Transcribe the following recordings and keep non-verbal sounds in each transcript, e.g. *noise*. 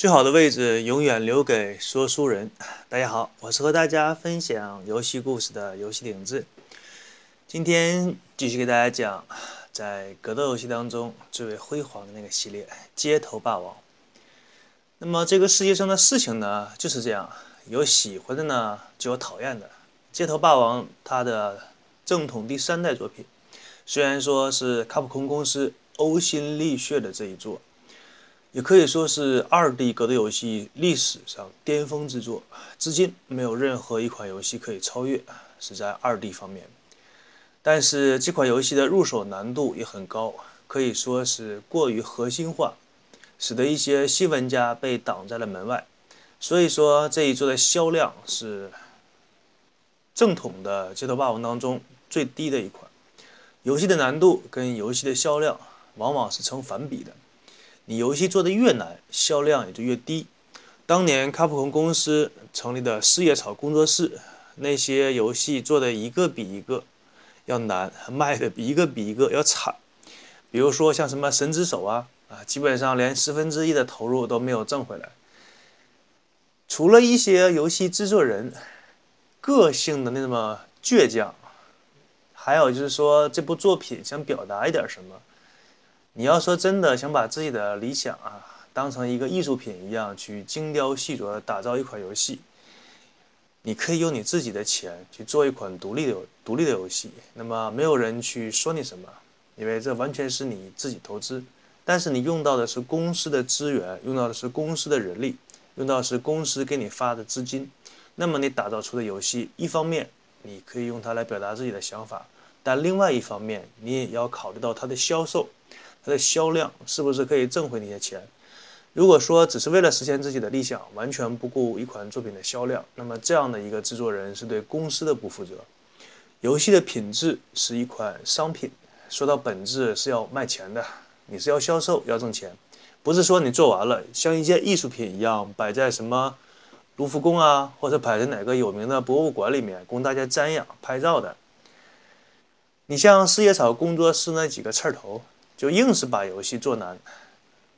最好的位置永远留给说书人。*sighs* 大家好，我是和大家分享游戏故事的游戏顶子。今天继续给大家讲，*sighs* 在格斗游戏当中最为辉煌的那个系列《街头霸王》。那么这个世界上的事情呢，就是这样，有喜欢的呢，就有讨厌的。《街头霸王》它的正统第三代作品，虽然说是卡普空公司呕心沥血的这一作。也可以说是二 D 格斗游戏历史上巅峰之作，至今没有任何一款游戏可以超越，是在二 D 方面。但是这款游戏的入手难度也很高，可以说是过于核心化，使得一些新玩家被挡在了门外。所以说这一作的销量是正统的街头霸王当中最低的一款。游戏的难度跟游戏的销量往往是成反比的。你游戏做的越难，销量也就越低。当年卡普空公司成立的四叶草工作室，那些游戏做的一个比一个要难，卖的比一个比一个要惨。比如说像什么神之手啊啊，基本上连十分之一的投入都没有挣回来。除了一些游戏制作人个性的那么倔强，还有就是说这部作品想表达一点什么。你要说真的想把自己的理想啊当成一个艺术品一样去精雕细琢打造一款游戏，你可以用你自己的钱去做一款独立的独立的游戏，那么没有人去说你什么，因为这完全是你自己投资。但是你用到的是公司的资源，用到的是公司的人力，用到是公司给你发的资金，那么你打造出的游戏，一方面你可以用它来表达自己的想法，但另外一方面你也要考虑到它的销售。它的销量是不是可以挣回那些钱？如果说只是为了实现自己的理想，完全不顾一款作品的销量，那么这样的一个制作人是对公司的不负责。游戏的品质是一款商品，说到本质是要卖钱的，你是要销售要挣钱，不是说你做完了像一件艺术品一样摆在什么卢浮宫啊，或者摆在哪个有名的博物馆里面供大家瞻仰拍照的。你像四叶草工作室那几个刺头。就硬是把游戏做难，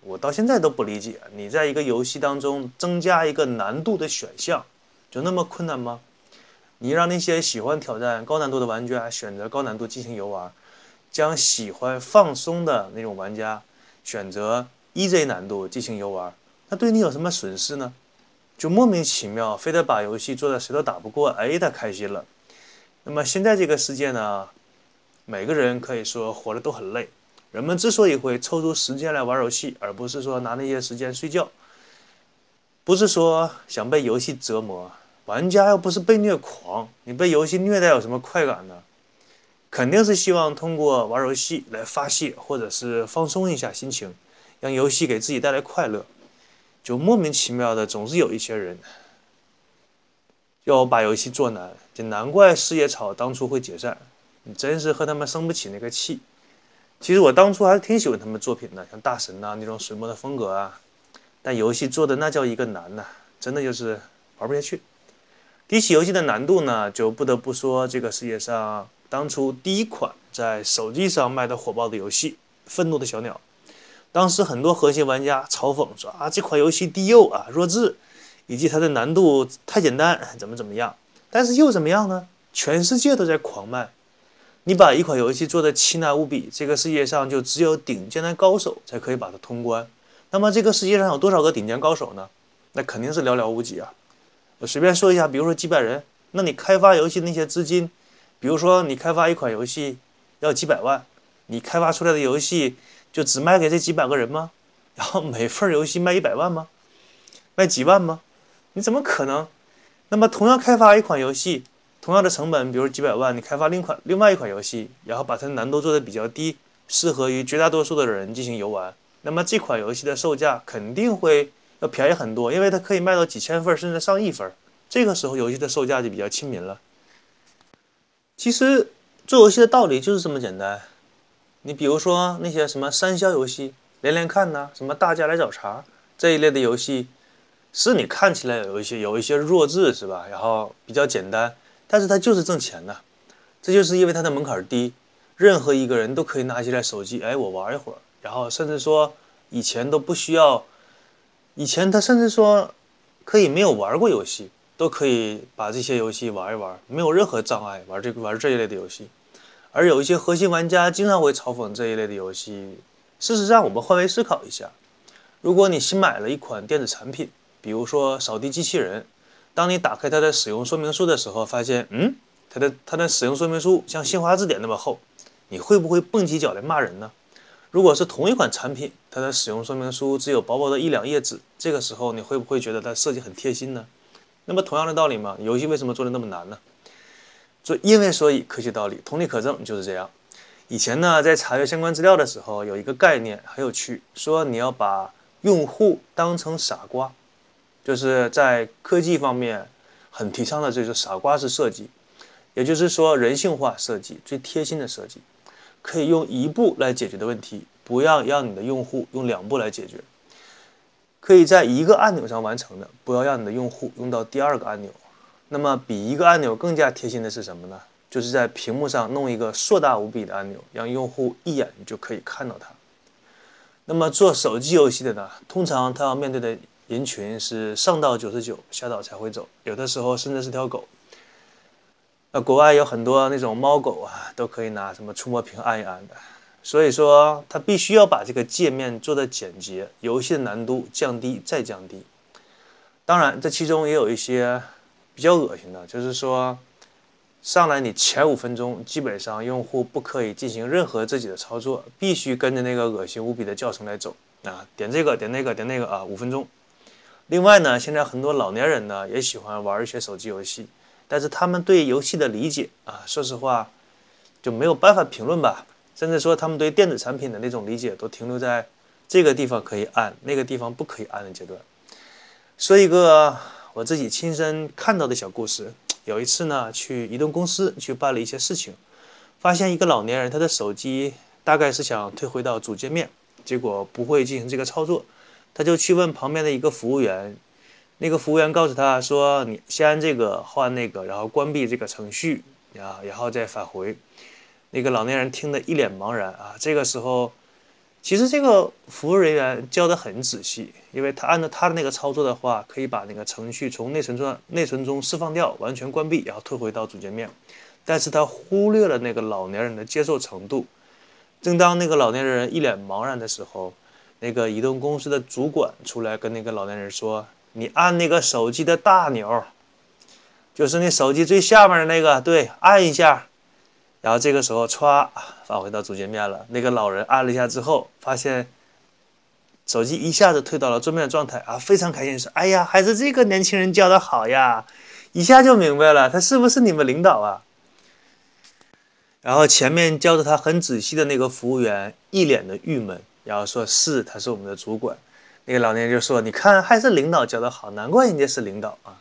我到现在都不理解。你在一个游戏当中增加一个难度的选项，就那么困难吗？你让那些喜欢挑战高难度的玩家选择高难度进行游玩，将喜欢放松的那种玩家选择 easy 难度进行游玩，那对你有什么损失呢？就莫名其妙，非得把游戏做的谁都打不过，哎，他开心了。那么现在这个世界呢，每个人可以说活得都很累。人们之所以会抽出时间来玩游戏，而不是说拿那些时间睡觉，不是说想被游戏折磨。玩家又不是被虐狂，你被游戏虐待有什么快感呢？肯定是希望通过玩游戏来发泄，或者是放松一下心情，让游戏给自己带来快乐。就莫名其妙的，总是有一些人要把游戏做难，就难怪四叶草当初会解散。你真是和他们生不起那个气。其实我当初还是挺喜欢他们作品的，像大神呐那种水墨的风格啊，但游戏做的那叫一个难呐，真的就是玩不下去。比起游戏的难度呢，就不得不说这个世界上当初第一款在手机上卖的火爆的游戏《愤怒的小鸟》。当时很多核心玩家嘲讽说啊，这款游戏低幼啊、弱智，以及它的难度太简单，怎么怎么样。但是又怎么样呢？全世界都在狂卖。你把一款游戏做的奇难无比，这个世界上就只有顶尖的高手才可以把它通关。那么这个世界上有多少个顶尖高手呢？那肯定是寥寥无几啊。我随便说一下，比如说几百人，那你开发游戏那些资金，比如说你开发一款游戏要几百万，你开发出来的游戏就只卖给这几百个人吗？*laughs* 然后每份游戏卖一百万吗？卖几万吗？你怎么可能？那么同样开发一款游戏。同样的成本，比如几百万，你开发另款另外一款游戏，然后把它的难度做的比较低，适合于绝大多数的人进行游玩，那么这款游戏的售价肯定会要便宜很多，因为它可以卖到几千份甚至上亿份。这个时候游戏的售价就比较亲民了。其实做游戏的道理就是这么简单。你比如说那些什么三消游戏、连连看呐，什么大家来找茬这一类的游戏，是你看起来有一些有一些弱智是吧？然后比较简单。但是它就是挣钱的，这就是因为它的门槛低，任何一个人都可以拿起来手机，哎，我玩一会儿，然后甚至说以前都不需要以前他甚至说可以没有玩过游戏，都可以把这些游戏玩一玩，没有任何障碍玩这个玩这一类的游戏。而有一些核心玩家经常会嘲讽这一类的游戏。事实上，我们换位思考一下，如果你新买了一款电子产品，比如说扫地机器人，当你打开它的使用说明书的时候，发现，嗯，它的它的使用说明书像新华字典那么厚，你会不会蹦起脚来骂人呢？如果是同一款产品，它的使用说明书只有薄薄的一两页纸，这个时候你会不会觉得它设计很贴心呢？那么同样的道理嘛，游戏为什么做的那么难呢？所因为所以，科学道理，同理可证，就是这样。以前呢，在查阅相关资料的时候，有一个概念很有趣，说你要把用户当成傻瓜，就是在科技方面很提倡的，就是傻瓜式设计，也就是说人性化设计，最贴心的设计，可以用一步来解决的问题，不要让你的用户用两步来解决，可以在一个按钮上完成的，不要让你的用户用到第二个按钮。那么比一个按钮更加贴心的是什么呢？就是在屏幕上弄一个硕大无比的按钮，让用户一眼就可以看到它。那么做手机游戏的呢，通常他要面对的人群是上到九十九，下到才会走，有的时候甚至是条狗。那国外有很多那种猫狗啊，都可以拿什么触摸屏按一按的。所以说，他必须要把这个界面做的简洁，游戏的难度降低再降低。当然，这其中也有一些比较恶心的，就是说。上来，你前五分钟基本上用户不可以进行任何自己的操作，必须跟着那个恶心无比的教程来走啊！点这个，点那个，点那个啊！五分钟。另外呢，现在很多老年人呢也喜欢玩一些手机游戏，但是他们对游戏的理解啊，说实话就没有办法评论吧。甚至说他们对电子产品的那种理解都停留在这个地方可以按，那个地方不可以按的阶段。说一个我自己亲身看到的小故事。有一次呢，去移动公司去办了一些事情，发现一个老年人他的手机大概是想退回到主界面，结果不会进行这个操作，他就去问旁边的一个服务员，那个服务员告诉他说：“你先按这个，换那个，然后关闭这个程序啊，然后再返回。”那个老年人听得一脸茫然啊，这个时候。其实这个服务人员教的很仔细，因为他按照他的那个操作的话，可以把那个程序从内存中内存中释放掉，完全关闭，然后退回到主界面。但是他忽略了那个老年人的接受程度。正当那个老年人一脸茫然的时候，那个移动公司的主管出来跟那个老年人说：“你按那个手机的大钮，就是那手机最下面的那个，对，按一下。”然后这个时候，歘，返回到主界面了。那个老人按了一下之后，发现手机一下子退到了桌面状态啊，非常开心，说：“哎呀，还是这个年轻人教的好呀！”一下就明白了，他是不是你们领导啊？然后前面教的他很仔细的那个服务员一脸的郁闷，然后说是他是我们的主管。那个老年人就说：“你看，还是领导教的好，难怪人家是领导啊。”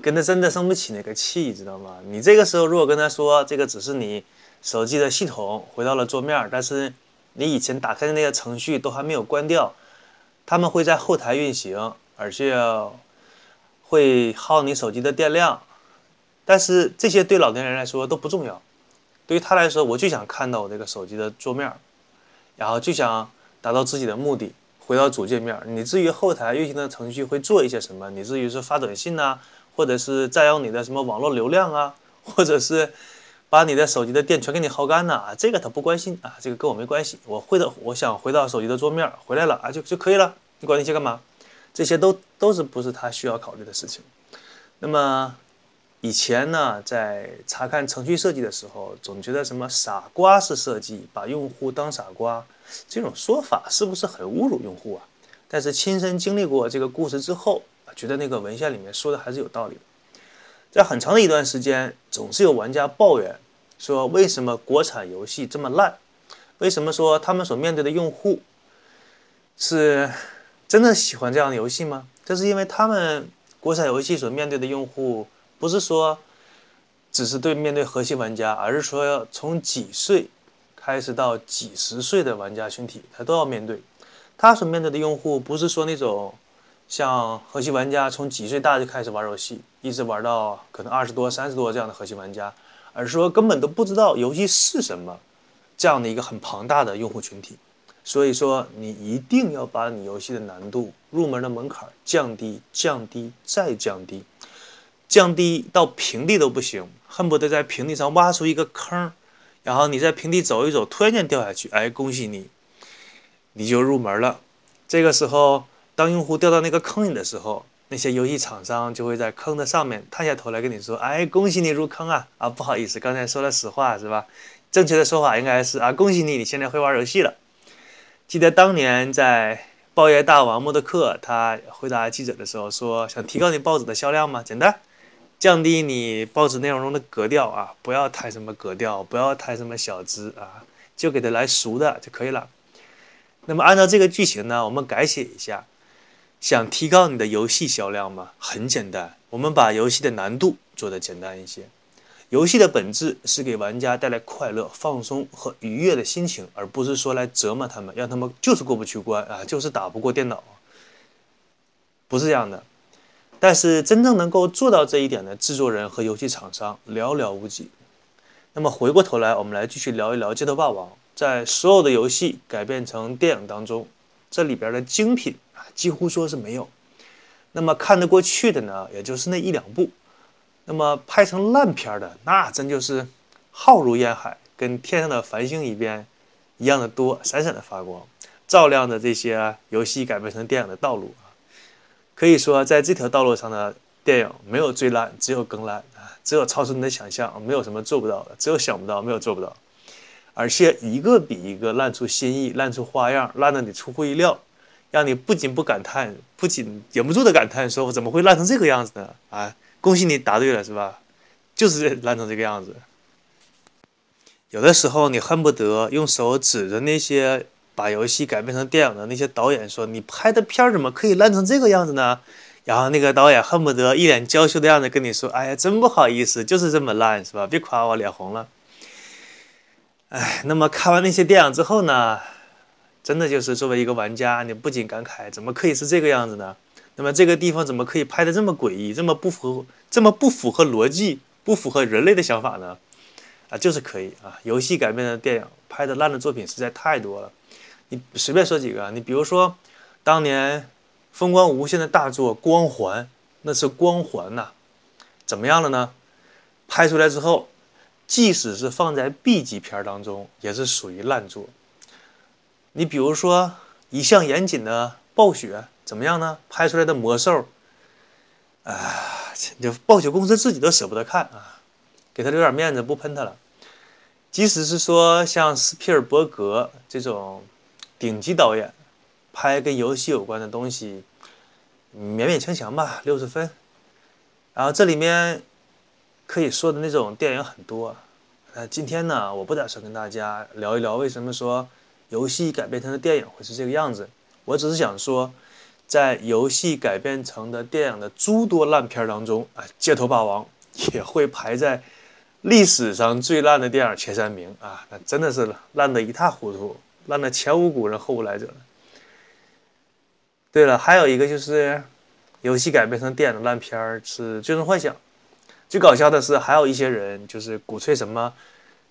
跟他真的生不起那个气，知道吗？你这个时候如果跟他说这个只是你手机的系统回到了桌面，但是你以前打开的那个程序都还没有关掉，他们会在后台运行，而且会耗你手机的电量。但是这些对老年人来说都不重要，对于他来说，我就想看到我这个手机的桌面，然后就想达到自己的目的，回到主界面。你至于后台运行的程序会做一些什么？你至于是发短信呐？或者是占用你的什么网络流量啊，或者是把你的手机的电全给你耗干了啊，这个他不关心啊，这个跟我没关系。我会的我想回到手机的桌面，回来了啊，就就可以了。你管那些干嘛？这些都都是不是他需要考虑的事情。那么以前呢，在查看程序设计的时候，总觉得什么傻瓜式设计，把用户当傻瓜，这种说法是不是很侮辱用户啊？但是亲身经历过这个故事之后。觉得那个文献里面说的还是有道理的。在很长的一段时间，总是有玩家抱怨说：“为什么国产游戏这么烂？为什么说他们所面对的用户是真的喜欢这样的游戏吗？”这是因为他们国产游戏所面对的用户，不是说只是对面对核心玩家，而是说要从几岁开始到几十岁的玩家群体，他都要面对。他所面对的用户，不是说那种。像核心玩家从几岁大就开始玩游戏，一直玩到可能二十多、三十多这样的核心玩家，而是说根本都不知道游戏是什么，这样的一个很庞大的用户群体。所以说，你一定要把你游戏的难度、入门的门槛降低、降低再降低，降低到平地都不行，恨不得在平地上挖出一个坑，然后你在平地走一走，突然间掉下去，哎，恭喜你，你就入门了。这个时候，当用户掉到那个坑里的时候，那些游戏厂商就会在坑的上面探下头来跟你说：“哎，恭喜你入坑啊！啊，不好意思，刚才说了实话，是吧？正确的说法应该是啊，恭喜你，你现在会玩游戏了。”记得当年在报业大王莫德克，他回答记者的时候说：“想提高你报纸的销量吗？简单，降低你报纸内容中的格调啊，不要太什么格调，不要太什么小资啊，就给他来俗的就可以了。”那么按照这个剧情呢，我们改写一下，想提高你的游戏销量吗？很简单，我们把游戏的难度做得简单一些。游戏的本质是给玩家带来快乐、放松和愉悦的心情，而不是说来折磨他们，让他们就是过不去关啊，就是打不过电脑，不是这样的。但是真正能够做到这一点的制作人和游戏厂商寥寥无几。那么回过头来，我们来继续聊一聊《街头霸王》。在所有的游戏改编成电影当中，这里边的精品啊，几乎说是没有。那么看得过去的呢，也就是那一两部。那么拍成烂片的，那真就是浩如烟海，跟天上的繁星一边一样的多，闪闪的发光，照亮着这些游戏改编成电影的道路！可以说，在这条道路上的电影，没有最烂，只有更烂啊！只有超出你的想象，没有什么做不到的，只有想不到，没有做不到。而且一个比一个烂出新意，烂出花样，烂的你出乎意料，让你不仅不感叹，不仅忍不住的感叹，说我怎么会烂成这个样子呢？啊！恭喜你答对了，是吧？就是烂成这个样子。有的时候你恨不得用手指着那些把游戏改编成电影的那些导演说：“你拍的片儿怎么可以烂成这个样子呢？”然后那个导演恨不得一脸娇羞的样子跟你说：“哎呀，真不好意思，就是这么烂，是吧？别夸我脸红了。”哎，那么看完那些电影之后呢，真的就是作为一个玩家，你不仅感慨：“怎么可以是这个样子呢？”那么这个地方怎么可以拍的这么诡异，这么不符，这么不符合逻辑，不符合人类的想法呢？啊，就是可以啊！游戏改编的电影拍的烂的作品实在太多了。你随便说几个，你比如说当年风光无限的大作《光环》，那是光环呐，怎么样了呢？拍出来之后，即使是放在 B 级片当中，也是属于烂作。你比如说一向严谨的暴雪。怎么样呢？拍出来的魔兽，啊，就暴雪公司自己都舍不得看啊，给他留点面子，不喷他了。即使是说像斯皮尔伯格这种顶级导演，拍跟游戏有关的东西，勉勉强强吧，六十分。然后这里面可以说的那种电影很多。呃，今天呢，我不打算跟大家聊一聊为什么说游戏改编成的电影会是这个样子，我只是想说。在游戏改编成的电影的诸多烂片当中，啊，《街头霸王》也会排在历史上最烂的电影前三名啊！那真的是烂的一塌糊涂，烂的前无古人后无来者。对了，还有一个就是游戏改编成电影的烂片是《最终幻想》。最搞笑的是，还有一些人就是鼓吹什么《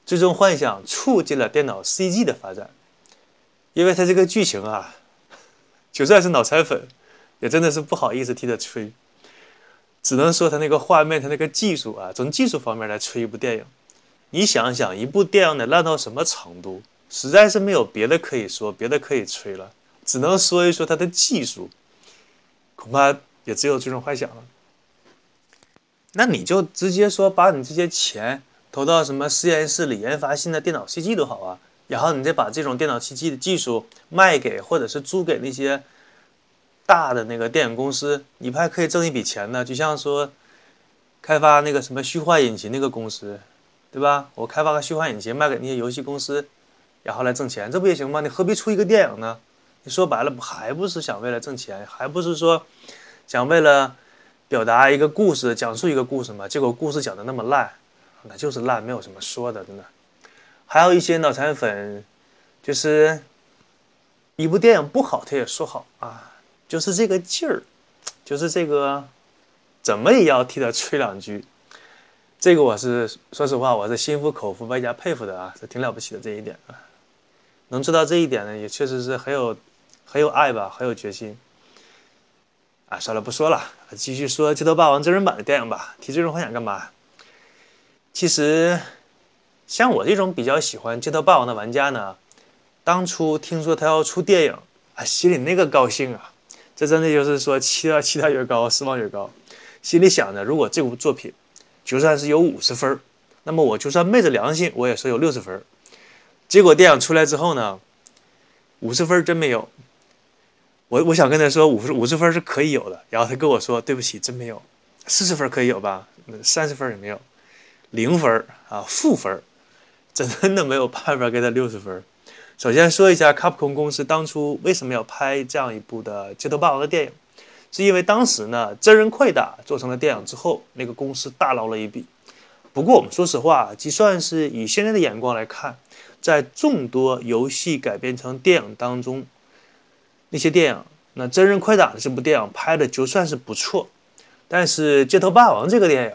最终幻想》促进了电脑 CG 的发展，因为它这个剧情啊。*laughs* 就算是脑残粉，也真的是不好意思替他吹，只能说他那个画面，他那个技术啊，从技术方面来吹一部电影。你想想，一部电影得烂到什么程度？实在是没有别的可以说，别的可以吹了，只能说一说他的技术，恐怕也只有最终幻想了。那你就直接说，把你这些钱投到什么实验室里研发新的电脑 CG 都好啊。然后你再把这种电脑奇迹的技术卖给或者是租给那些大的那个电影公司，你不还可以挣一笔钱呢？就像说开发那个什么虚幻引擎那个公司，对吧？我开发个虚幻引擎卖给那些游戏公司，然后来挣钱，这不也行吗？你何必出一个电影呢？你说白了，还不是想为了挣钱？还不是说想为了表达一个故事，讲述一个故事吗？结果故事讲的那么烂，那就是烂，没有什么说的，真的。还有一些脑残粉，就是一部电影不好，他也说好啊，就是这个劲儿，就是这个，怎么也要替他吹两句。这个我是说实话，我是心服口服，外加佩服的啊，是挺了不起的这一点啊。能做到这一点呢，也确实是很有很有爱吧，很有决心。啊，算了，不说了，继续说《街头霸王》真人版的电影吧。提这种幻想干嘛？其实，像我这种比较喜欢《街头霸王》的玩家呢，当初听说他要出电影，啊，心里那个高兴啊！这真的就是说，期待期待越高，失望越高。心里想着，如果这部作品就算是有五十分，那么我就算昧着良心，我也说有六十分。结果电影出来之后呢，五十分真没有。我我想跟他说五十五十分是可以有的，然后他跟我说对不起，真没有。四十分可以有吧？三十分也没有，零分啊，负分，真的没有办法给他六十分。首先说一下，卡普空公司当初为什么要拍这样一部的《街头霸王》的电影，是因为当时呢，真人快打做成了电影之后，那个公司大捞了一笔。不过我们说实话，就算是以现在的眼光来看，在众多游戏改编成电影当中，那些电影，那真人快打的这部电影拍的就算是不错，但是《街头霸王》这个电影，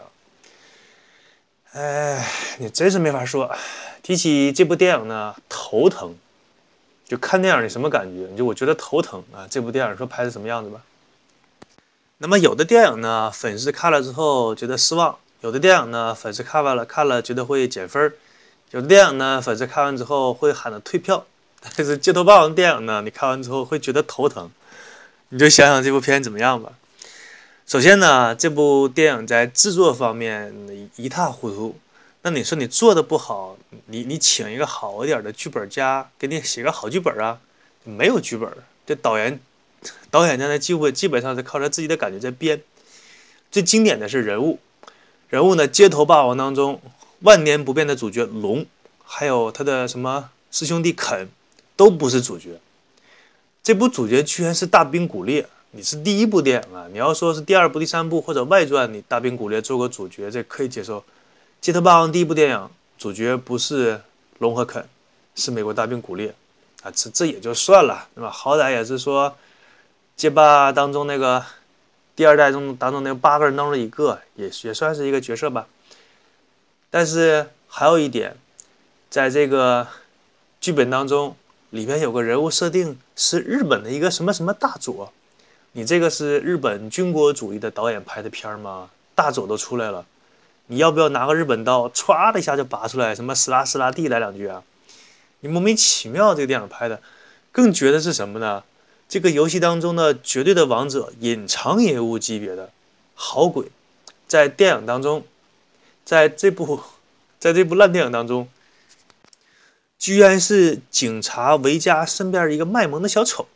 哎，你真是没法说。提起这部电影呢，头疼。就看电影你什么感觉？就我觉得头疼啊！这部电影说拍的什么样子吧？那么有的电影呢，粉丝看了之后觉得失望；有的电影呢，粉丝看完了看了觉得会减分儿；有的电影呢，粉丝看完之后会喊着退票。但是《街头霸王》电影呢，你看完之后会觉得头疼。你就想想这部片怎么样吧。首先呢，这部电影在制作方面一塌糊涂。那你说你做的不好，你你请一个好一点的剧本家给你写个好剧本啊？没有剧本，这导演导演家呢，几乎基本上是靠他自己的感觉在编。最经典的是人物，人物呢，街头霸王当中万年不变的主角龙，还有他的什么师兄弟肯，都不是主角。这部主角居然是大兵古烈，你是第一部电影啊！你要说是第二部、第三部或者外传，你大兵古烈做个主角，这可以接受。《街头霸王》第一部电影主角不是龙和肯，是美国大兵古烈啊，这这也就算了，对吧？好歹也是说街霸当中那个第二代中当中那八个人当中一个，也也算是一个角色吧。但是还有一点，在这个剧本当中，里面有个人物设定是日本的一个什么什么大佐，你这个是日本军国主义的导演拍的片儿吗？大佐都出来了。你要不要拿个日本刀，歘的一下就拔出来，什么斯拉斯拉地来两句啊？你莫名其妙，这个电影拍的，更绝的是什么呢？这个游戏当中的绝对的王者，隐藏人物级别的好鬼，在电影当中，在这部，*laughs* 在这部烂电影当中，居然是警察维嘉身边一个卖萌的小丑，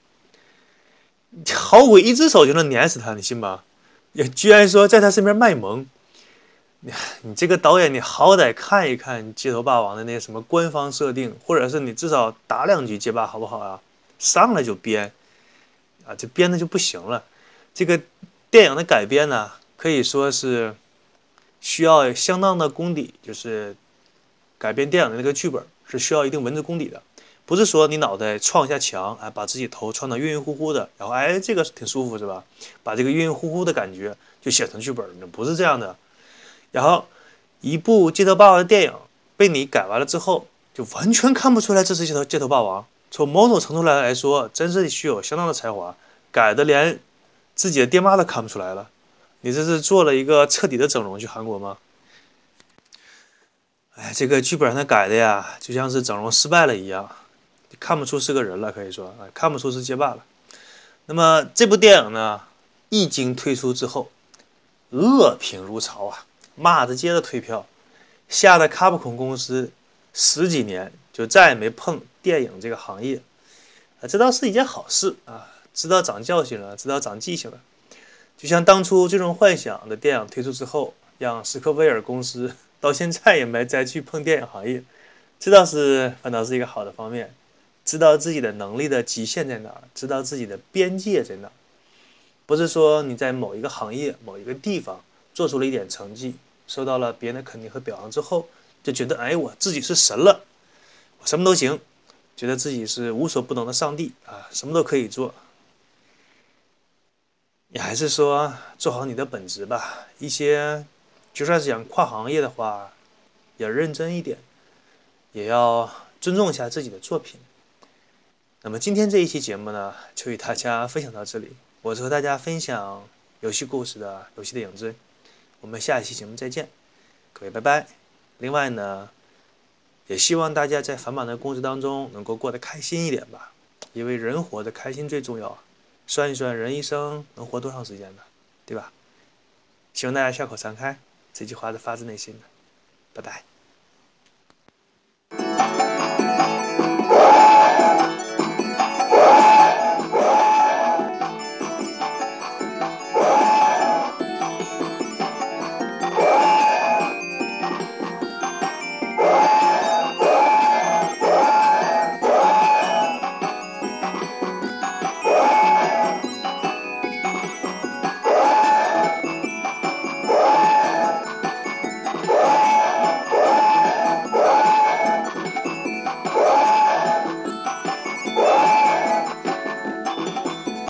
好鬼一只手就能碾死他，你信吗？也 *laughs* 居然说在他身边卖萌。你 *laughs* 你这个导演，你好歹看一看《街头霸王》的那些什么官方设定，或者是你至少打两局街霸好不好啊？上来就编，啊，这编的就不行了。这个电影的改编呢，可以说是需要相当的功底，就是改编电影的那个剧本是需要一定文字功底的，不是说你脑袋撞一下墙，哎，把自己头撞得晕晕乎乎的，然后哎，这个挺舒服是吧？把这个晕晕乎乎的感觉就写成剧本，不是这样的。然后，一部《街头霸王》的电影被你改完了之后，就完全看不出来这是街头街头霸王。从某种程度来来说，真是需有相当的才华，改的连自己的爹妈都看不出来了。你这是做了一个彻底的整容去韩国吗？哎，这个剧本上改的呀，就像是整容失败了一样，看不出是个人了，可以说，看不出是街霸了。那么这部电影呢，一经推出之后，恶评如潮啊。骂着接着退票，吓得卡普空公司十几年就再也没碰电影这个行业，啊，这倒是一件好事啊，知道长教训了，知道长记性了。就像当初《最终幻想》的电影推出之后，让史克威尔公司 *laughs* 到现在也没再去碰电影行业，这倒是反倒是一个好的方面，知道自己的能力的极限在哪儿，知道自己的边界在哪儿，不是说你在某一个行业某一个地方。做出了一点成绩，受到了别人的肯定和表扬之后，就觉得哎，我自己是神了，我什么都行，觉得自己是无所不能的上帝啊，什么都可以做。你还是说做好你的本职吧。一些就算是想跨行业的话，也认真一点，也要尊重一下自己的作品。那么今天这一期节目呢，就与大家分享到这里。我是和大家分享游戏故事的游戏的影子。我们下一期节目再见，各位拜拜。另外呢，也希望大家在繁忙的工作当中能够过得开心一点吧，因为人活得开心最重要。算一算，人一生能活多长时间呢？对吧？希望大家笑口常开，这句话是发自内心的。拜拜。